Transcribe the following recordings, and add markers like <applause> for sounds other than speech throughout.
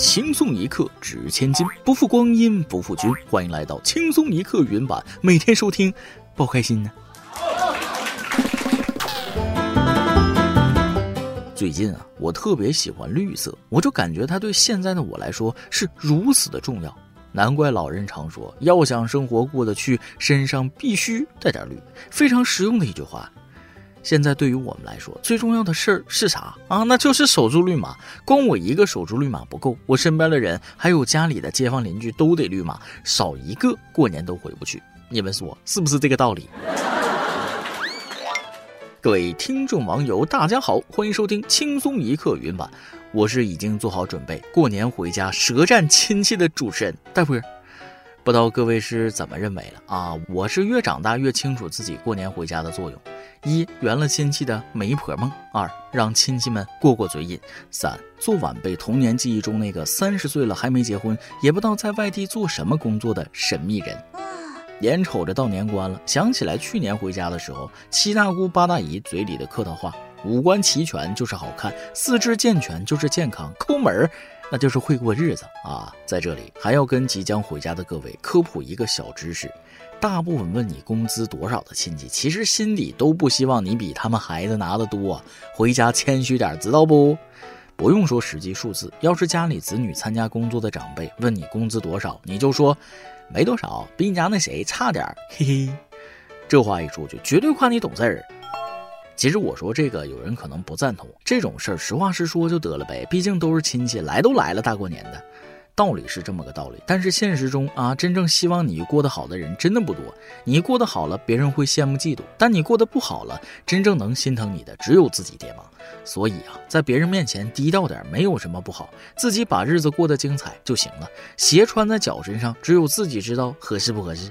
轻松一刻值千金，不负光阴不负君。欢迎来到轻松一刻云版，每天收听，不开心呢。最近啊，我特别喜欢绿色，我就感觉它对现在的我来说是如此的重要。难怪老人常说，要想生活过得去，身上必须带点绿，非常实用的一句话。现在对于我们来说，最重要的事儿是啥啊？那就是守住绿码。光我一个守住绿码不够，我身边的人还有家里的街坊邻居都得绿码，少一个过年都回不去。你们说是不是这个道理？<laughs> 各位听众网友，大家好，欢迎收听轻松一刻云版，我是已经做好准备过年回家舌战亲戚的主持人大波。不知道各位是怎么认为的啊？我是越长大越清楚自己过年回家的作用：一圆了亲戚的媒婆梦；二让亲戚们过过嘴瘾；三做晚辈童年记忆中那个三十岁了还没结婚，也不知道在外地做什么工作的神秘人。眼瞅着到年关了，想起来去年回家的时候，七大姑八大姨嘴里的客套话：五官齐全就是好看，四肢健全就是健康，抠门儿那就是会过日子啊！在这里还要跟即将回家的各位科普一个小知识：大部分问你工资多少的亲戚，其实心里都不希望你比他们孩子拿的多，回家谦虚点，知道不？不用说实际数字，要是家里子女参加工作的长辈问你工资多少，你就说。没多少，比你家那谁差点儿，<laughs> 嘿嘿。这话一出去，绝对夸你懂事儿。其实我说这个，有人可能不赞同。这种事儿，实话实说就得了呗，毕竟都是亲戚，来都来了，大过年的。道理是这么个道理，但是现实中啊，真正希望你过得好的人真的不多。你过得好了，别人会羡慕嫉妒；但你过得不好了，真正能心疼你的只有自己爹妈。所以啊，在别人面前低调点没有什么不好，自己把日子过得精彩就行了。鞋穿在脚身上，只有自己知道合适不合适。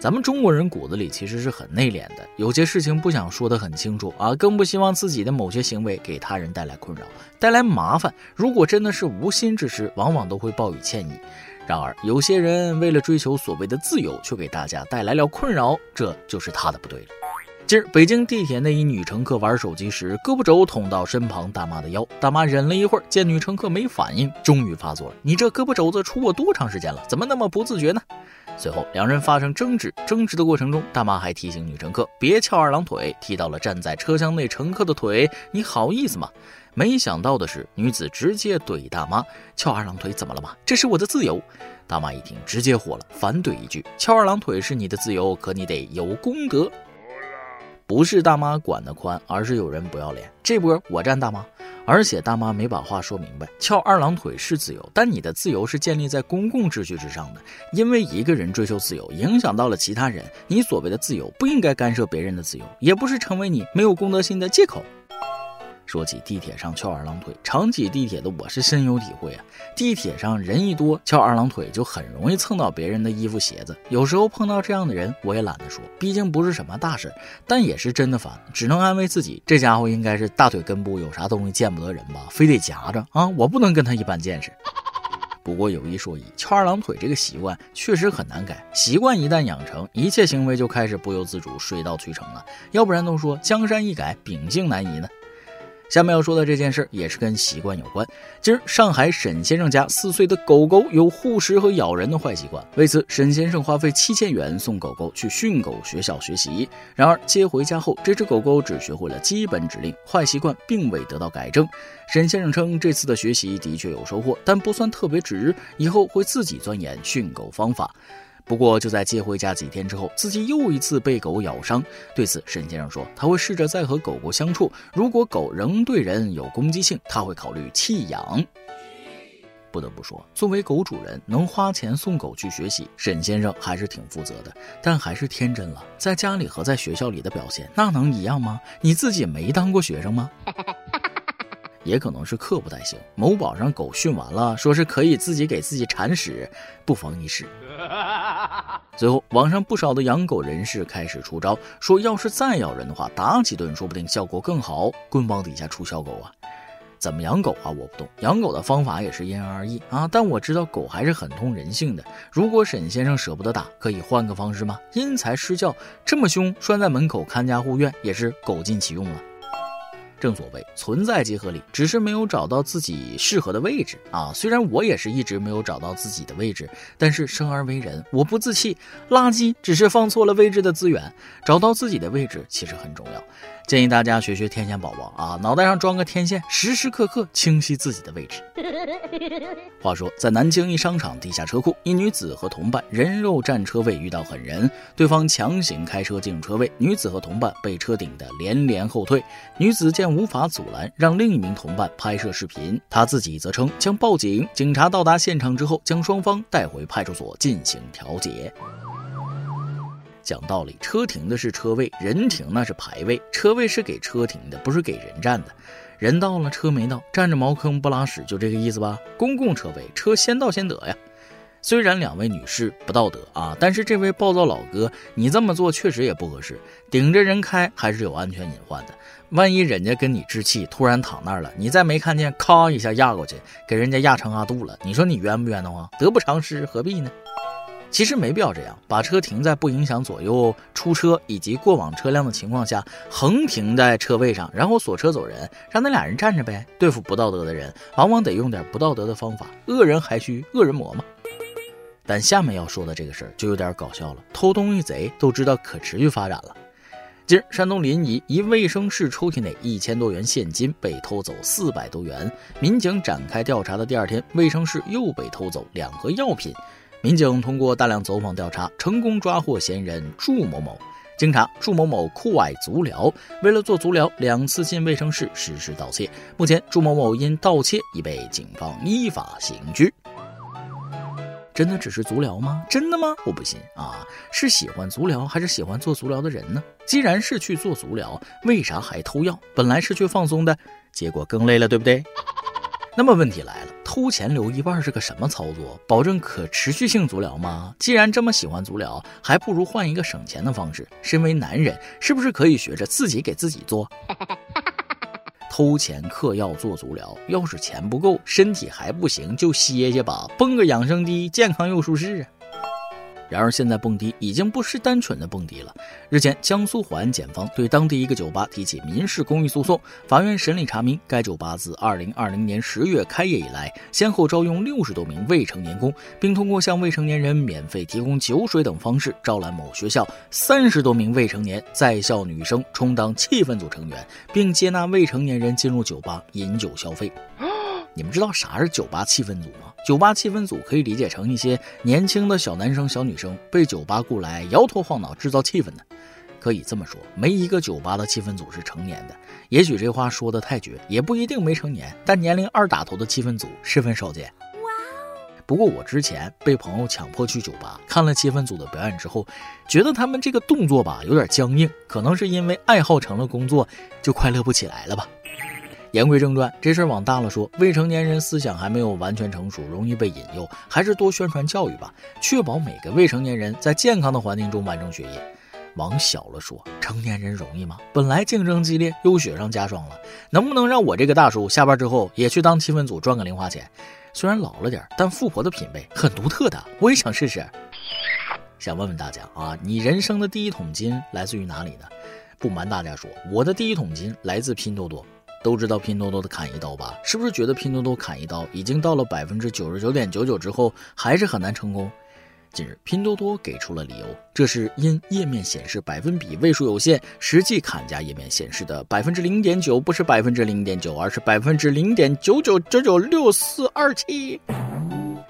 咱们中国人骨子里其实是很内敛的，有些事情不想说得很清楚啊，更不希望自己的某些行为给他人带来困扰、带来麻烦。如果真的是无心之失，往往都会报以歉意。然而，有些人为了追求所谓的自由，却给大家带来了困扰，这就是他的不对了。今儿北京地铁内一女乘客玩手机时，胳膊肘捅到身旁大妈的腰，大妈忍了一会儿，见女乘客没反应，终于发作了：“你这胳膊肘子杵我多长时间了？怎么那么不自觉呢？”随后两人发生争执，争执的过程中，大妈还提醒女乘客别翘二郎腿，踢到了站在车厢内乘客的腿：“你好意思吗？”没想到的是，女子直接怼大妈：“翘二郎腿怎么了吗？这是我的自由。”大妈一听直接火了，反怼一句：“翘二郎腿是你的自由，可你得有公德。”不是大妈管得宽，而是有人不要脸。这波我站大妈，而且大妈没把话说明白。翘二郎腿是自由，但你的自由是建立在公共秩序之上的。因为一个人追求自由，影响到了其他人，你所谓的自由不应该干涉别人的自由，也不是成为你没有公德心的借口。说起地铁上翘二郎腿，常挤地铁的我是深有体会啊。地铁上人一多，翘二郎腿就很容易蹭到别人的衣服鞋子。有时候碰到这样的人，我也懒得说，毕竟不是什么大事，但也是真的烦，只能安慰自己，这家伙应该是大腿根部有啥东西见不得人吧，非得夹着啊！我不能跟他一般见识。不过有一说一，翘二郎腿这个习惯确实很难改，习惯一旦养成，一切行为就开始不由自主，水到渠成了。要不然都说江山易改，秉性难移呢。下面要说的这件事也是跟习惯有关。今儿上海沈先生家四岁的狗狗有护食和咬人的坏习惯，为此沈先生花费七千元送狗狗去训狗学校学习。然而接回家后，这只狗狗只学会了基本指令，坏习惯并未得到改正。沈先生称，这次的学习的确有收获，但不算特别值，以后会自己钻研训狗方法。不过，就在接回家几天之后，自己又一次被狗咬伤。对此，沈先生说，他会试着再和狗狗相处。如果狗仍对人有攻击性，他会考虑弃养。不得不说，作为狗主人，能花钱送狗去学习，沈先生还是挺负责的。但还是天真了，在家里和在学校里的表现，那能一样吗？你自己没当过学生吗？<laughs> 也可能是课不太行。某宝上狗训完了，说是可以自己给自己铲屎，不妨一试。<laughs> 最后，网上不少的养狗人士开始出招，说要是再咬人的话，打几顿说不定效果更好。棍棒底下出小狗啊！怎么养狗啊？我不懂，养狗的方法也是因人而异啊。但我知道狗还是很通人性的。如果沈先生舍不得打，可以换个方式吗？因材施教，这么凶，拴在门口看家护院也是狗尽其用了。正所谓存在即合理，只是没有找到自己适合的位置啊。虽然我也是一直没有找到自己的位置，但是生而为人，我不自弃。垃圾只是放错了位置的资源，找到自己的位置其实很重要。建议大家学学天线宝宝啊，脑袋上装个天线，时时刻刻清晰自己的位置。<laughs> 话说，在南京一商场地下车库，一女子和同伴人肉占车位，遇到狠人，对方强行开车进入车位，女子和同伴被车顶的连连后退。女子见无法阻拦，让另一名同伴拍摄视频，她自己则称将报警。警察到达现场之后，将双方带回派出所进行调解。讲道理，车停的是车位，人停那是排位。车位是给车停的，不是给人站的。人到了，车没到，占着茅坑不拉屎，就这个意思吧？公共车位，车先到先得呀。虽然两位女士不道德啊，但是这位暴躁老哥，你这么做确实也不合适。顶着人开还是有安全隐患的。万一人家跟你置气，突然躺那儿了，你再没看见，咔一下压过去，给人家压成阿杜了，你说你冤不冤得慌？得不偿失，何必呢？其实没必要这样，把车停在不影响左右出车以及过往车辆的情况下，横停在车位上，然后锁车走人，让那俩人站着呗。对付不道德的人，往往得用点不道德的方法，恶人还需恶人磨嘛。但下面要说的这个事儿就有点搞笑了，偷东西贼都知道可持续发展了。今儿，山东临沂一卫生室抽屉内一千多元现金被偷走四百多元，民警展开调查的第二天，卫生室又被偷走两盒药品。民警通过大量走访调查，成功抓获嫌疑人祝某某。经查，祝某某酷爱足疗，为了做足疗，两次进卫生室实施盗窃。目前，祝某某因盗窃已被警方依法刑拘。真的只是足疗吗？真的吗？我不信啊！是喜欢足疗，还是喜欢做足疗的人呢？既然是去做足疗，为啥还偷药？本来是去放松的，结果更累了，对不对？那么问题来了，偷钱留一半是个什么操作？保证可持续性足疗吗？既然这么喜欢足疗，还不如换一个省钱的方式。身为男人，是不是可以学着自己给自己做？<laughs> 偷钱嗑药做足疗，要是钱不够，身体还不行，就歇歇吧，蹦个养生迪，健康又舒适啊。然而，现在蹦迪已经不是单纯的蹦迪了。日前，江苏淮安检方对当地一个酒吧提起民事公益诉讼。法院审理查明，该酒吧自2020年10月开业以来，先后招用60多名未成年工，并通过向未成年人免费提供酒水等方式，招揽某学校30多名未成年在校女生充当气氛组成员，并接纳未成年人进入酒吧饮酒消费。你们知道啥是酒吧气氛组吗？酒吧气氛组可以理解成一些年轻的小男生、小女生被酒吧雇来摇头晃脑制造气氛的。可以这么说，没一个酒吧的气氛组是成年的。也许这话说的太绝，也不一定没成年，但年龄二打头的气氛组十分少见。哇不过我之前被朋友强迫去酒吧看了气氛组的表演之后，觉得他们这个动作吧有点僵硬，可能是因为爱好成了工作，就快乐不起来了吧。言归正传，这事儿往大了说，未成年人思想还没有完全成熟，容易被引诱，还是多宣传教育吧，确保每个未成年人在健康的环境中完成学业。往小了说，成年人容易吗？本来竞争激烈，又雪上加霜了，能不能让我这个大叔下班之后也去当气氛组赚个零花钱？虽然老了点，但富婆的品味很独特的，我也想试试。想问问大家啊，你人生的第一桶金来自于哪里呢？不瞒大家说，我的第一桶金来自拼多多。都知道拼多多的砍一刀吧？是不是觉得拼多多砍一刀已经到了百分之九十九点九九之后，还是很难成功？近日，拼多多给出了理由，这是因页面显示百分比位数有限，实际砍价页面显示的百分之零点九不是百分之零点九，而是百分之零点九九九九六四二七。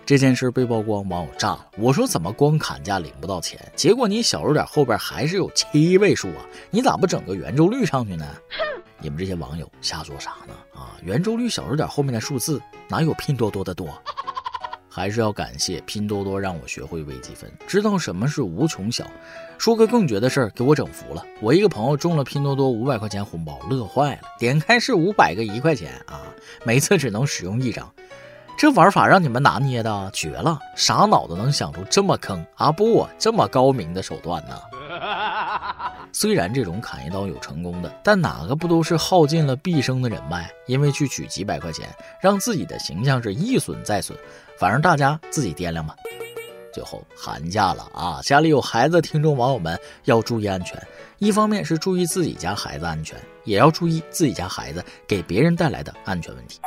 这件事被曝光，网友炸了。我说怎么光砍价领不到钱？结果你小数点后边还是有七位数啊？你咋不整个圆周率上去呢？哼你们这些网友瞎说啥呢？啊，圆周率小数点后面的数字哪有拼多多的多？还是要感谢拼多多，让我学会微积分，知道什么是无穷小。说个更绝的事儿，给我整服了。我一个朋友中了拼多多五百块钱红包，乐坏了。点开是五百个一块钱啊，每次只能使用一张。这玩法让你们拿捏的绝了，啥脑子能想出这么坑啊不这么高明的手段呢？<laughs> 虽然这种砍一刀有成功的，但哪个不都是耗尽了毕生的人脉？因为去取几百块钱，让自己的形象是一损再损。反正大家自己掂量吧。最后寒假了啊，家里有孩子听众网友们要注意安全。一方面是注意自己家孩子安全，也要注意自己家孩子给别人带来的安全问题。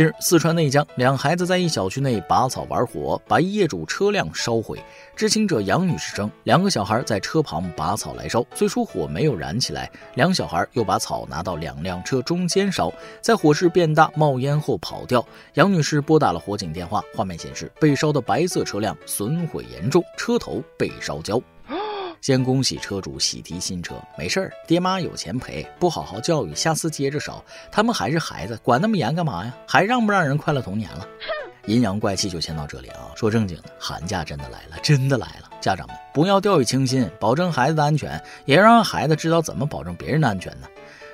近日，四川内江两孩子在一小区内拔草玩火，把业主车辆烧毁。知情者杨女士称，两个小孩在车旁拔草来烧，最初火没有燃起来，两小孩又把草拿到两辆车中间烧，在火势变大冒烟后跑掉。杨女士拨打了火警电话，画面显示被烧的白色车辆损毁严重，车头被烧焦。先恭喜车主喜提新车，没事儿，爹妈有钱赔。不好好教育，下次接着烧。他们还是孩子，管那么严干嘛呀？还让不让人快乐童年了？阴阳怪气就先到这里啊！说正经的，寒假真的来了，真的来了。家长们不要掉以轻心，保证孩子的安全，也要让孩子知道怎么保证别人的安全呢。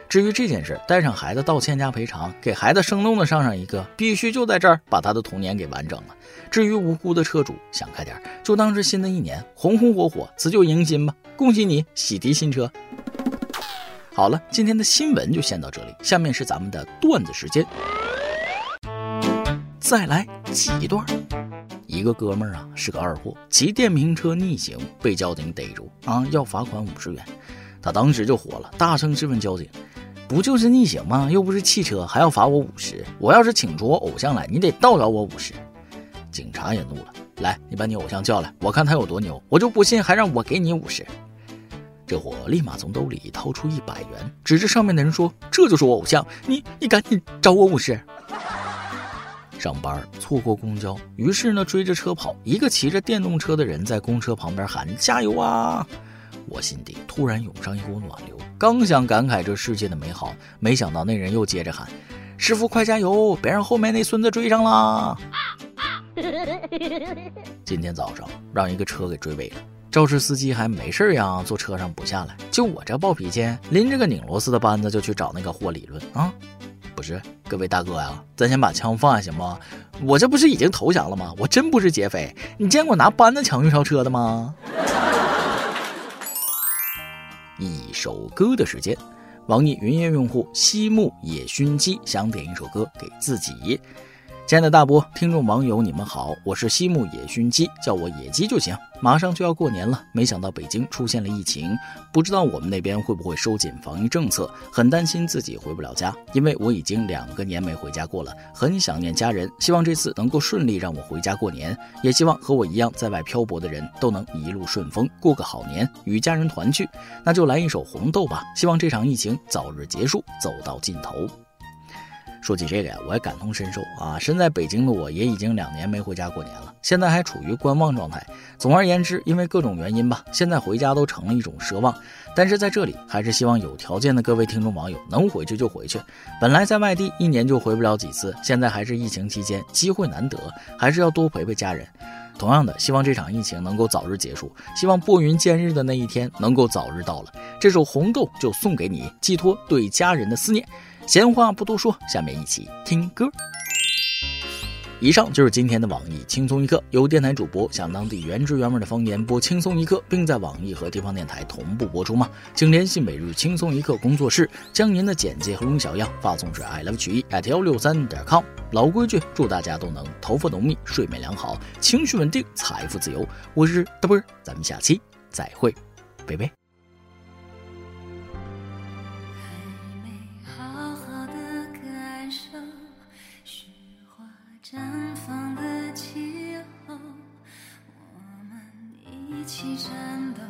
至于这件事，带上孩子道歉加赔偿，给孩子生动的上上一课，必须就在这儿把他的童年给完整了。至于无辜的车主，想开点，就当是新的一年红红火火，辞旧迎新吧！恭喜你喜提新车。好了，今天的新闻就先到这里，下面是咱们的段子时间。再来几段。一个哥们儿啊，是个二货，骑电瓶车逆行被交警逮住啊，要罚款五十元。他当时就火了，大声质问交警。不就是逆行吗？又不是汽车，还要罚我五十。我要是请出我偶像来，你得倒找我五十。警察也怒了，来，你把你偶像叫来，我看他有多牛，我就不信还让我给你五十。这货立马从兜里掏出一百元，指着上面的人说：“这就是我偶像，你你赶紧找我五十。”上班错过公交，于是呢追着车跑。一个骑着电动车的人在公车旁边喊：“加油啊！”我心底突然涌上一股暖流，刚想感慨这世界的美好，没想到那人又接着喊：“师傅快加油，别让后面那孙子追上啦！” <laughs> 今天早上让一个车给追尾了，肇事司机还没事样坐车上不下来，就我这暴脾气，拎着个拧螺丝的扳子就去找那个货理论啊！不是，各位大哥呀，咱先把枪放下行不？我这不是已经投降了吗？我真不是劫匪，你见过拿扳子抢运钞车的吗？一首歌的时间，网易云音乐用户西木野熏鸡想点一首歌给自己。亲爱的大波，听众网友，你们好，我是西木野熏鸡，叫我野鸡就行。马上就要过年了，没想到北京出现了疫情，不知道我们那边会不会收紧防疫政策，很担心自己回不了家，因为我已经两个年没回家过了，很想念家人。希望这次能够顺利让我回家过年，也希望和我一样在外漂泊的人都能一路顺风，过个好年，与家人团聚。那就来一首《红豆》吧，希望这场疫情早日结束，走到尽头。说起这个呀，我也感同身受啊！身在北京的我也已经两年没回家过年了，现在还处于观望状态。总而言之，因为各种原因吧，现在回家都成了一种奢望。但是在这里，还是希望有条件的各位听众网友能回去就回去。本来在外地一年就回不了几次，现在还是疫情期间，机会难得，还是要多陪陪家人。同样的，希望这场疫情能够早日结束，希望拨云见日的那一天能够早日到了。这首《红豆》就送给你，寄托对家人的思念。闲话不多说，下面一起听歌。以上就是今天的网易轻松一刻，由电台主播向当地原汁原味的方言播轻松一刻，并在网易和地方电台同步播出吗？请联系每日轻松一刻工作室，将您的简介和录音小样发送至 i love 曲艺 at 幺六三点 com。老规矩，祝大家都能头发浓密，睡眠良好，情绪稳定，财富自由。我是大波，咱们下期再会，拜拜。一起颤抖。